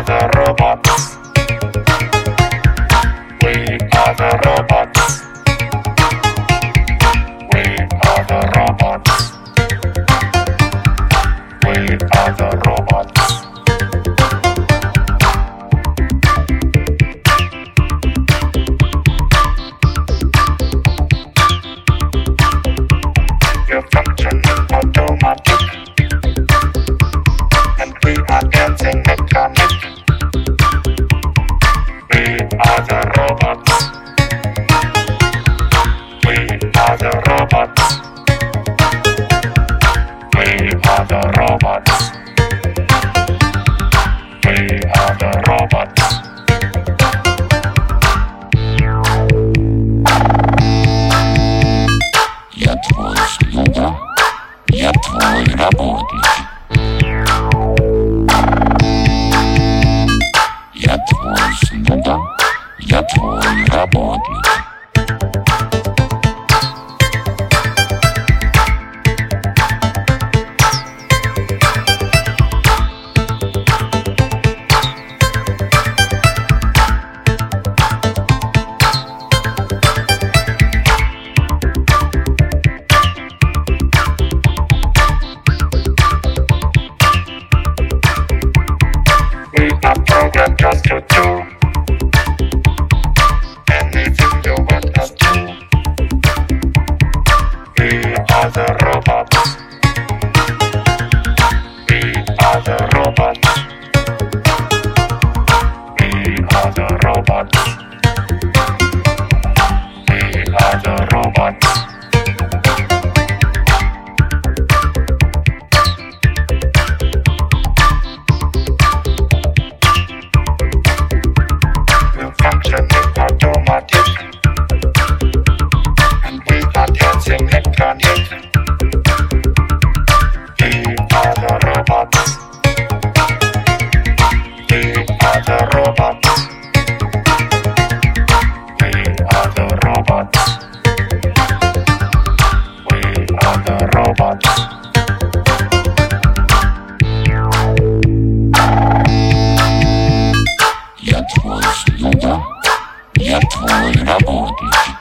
other robots. I'm Apple.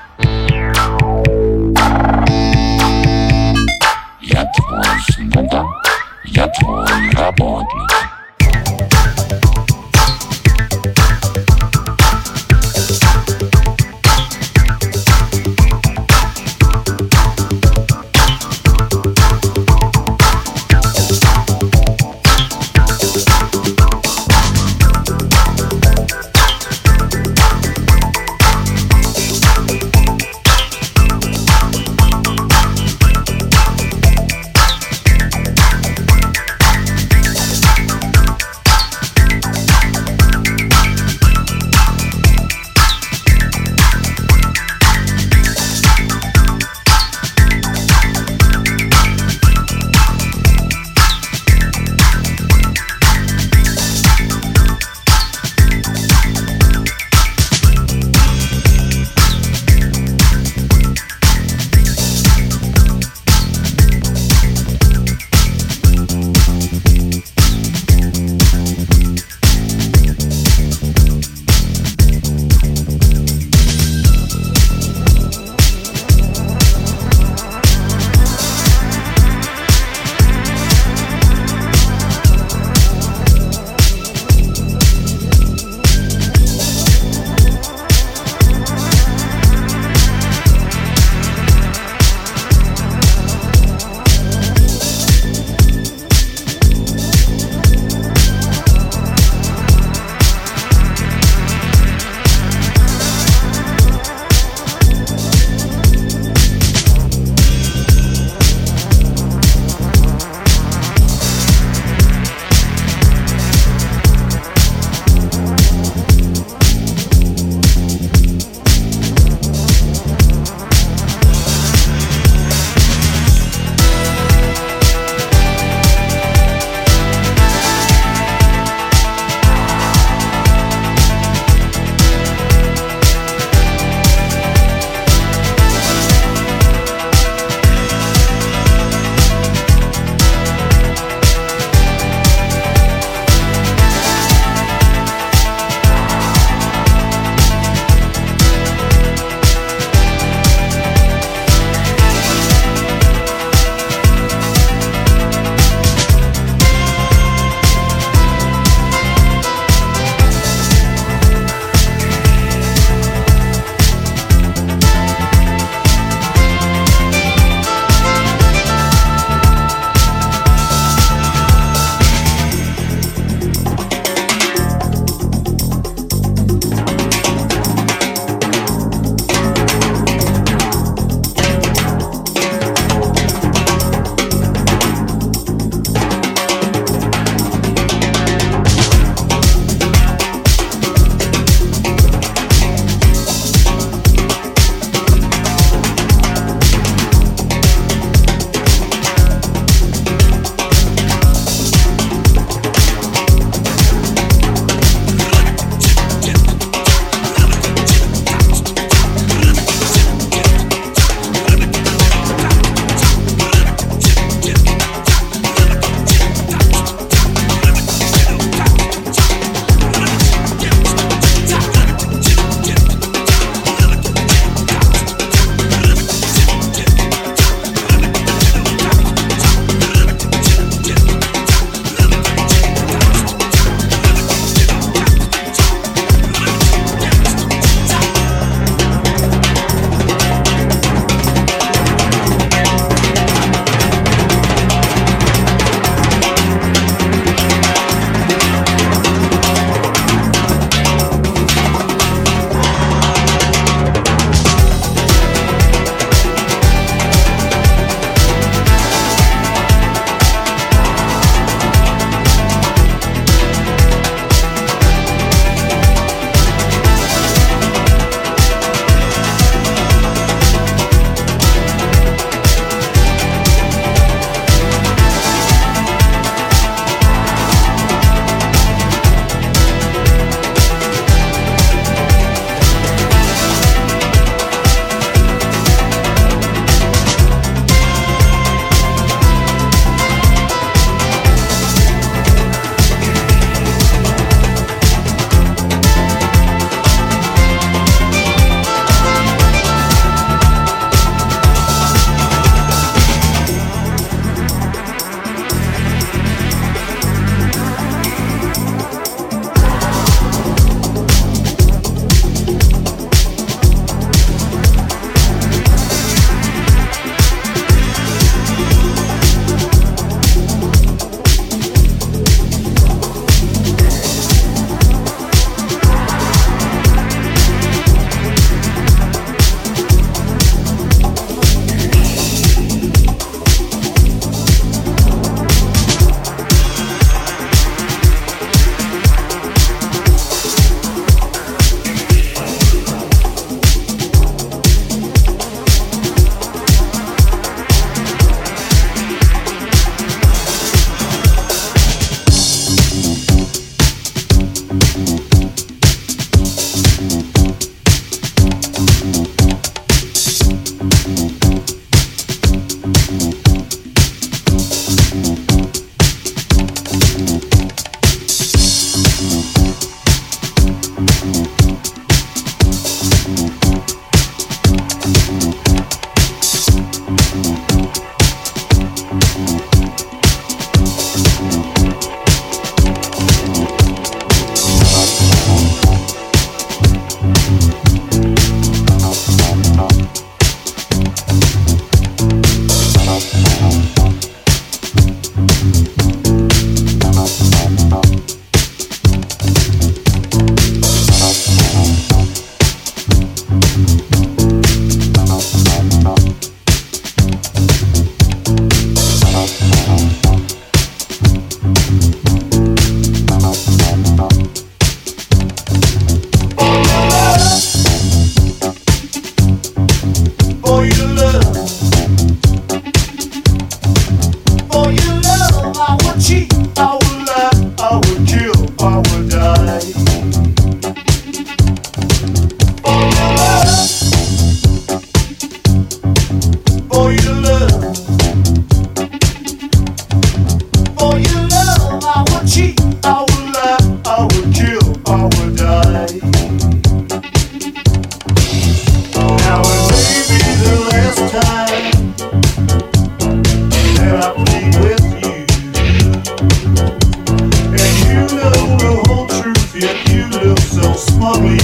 so smugly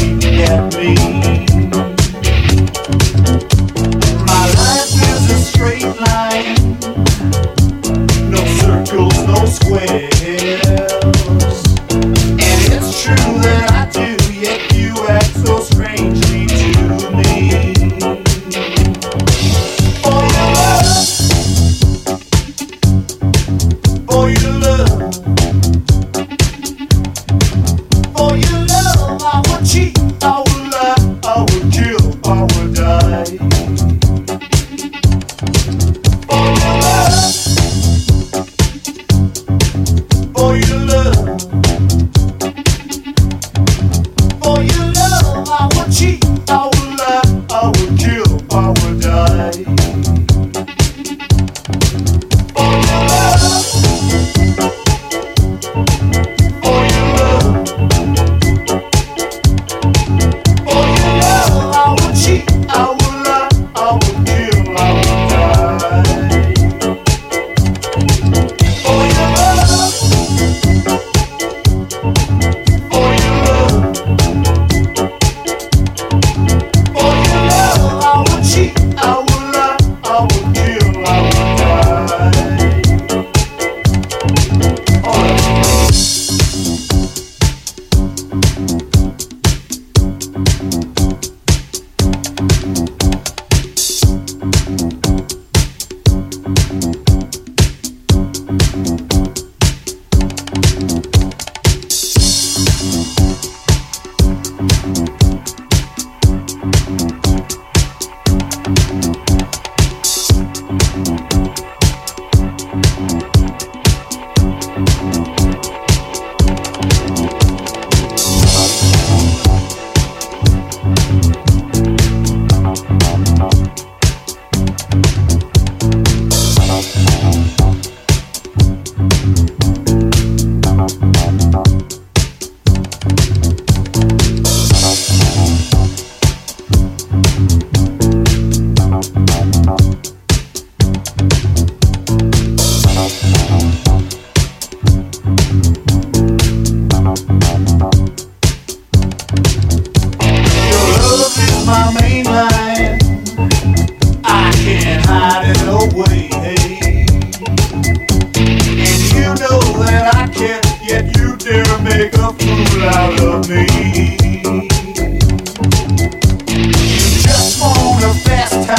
at me. My life is a straight line, no circles, no squares. make a fool out of me. You just want a fast time.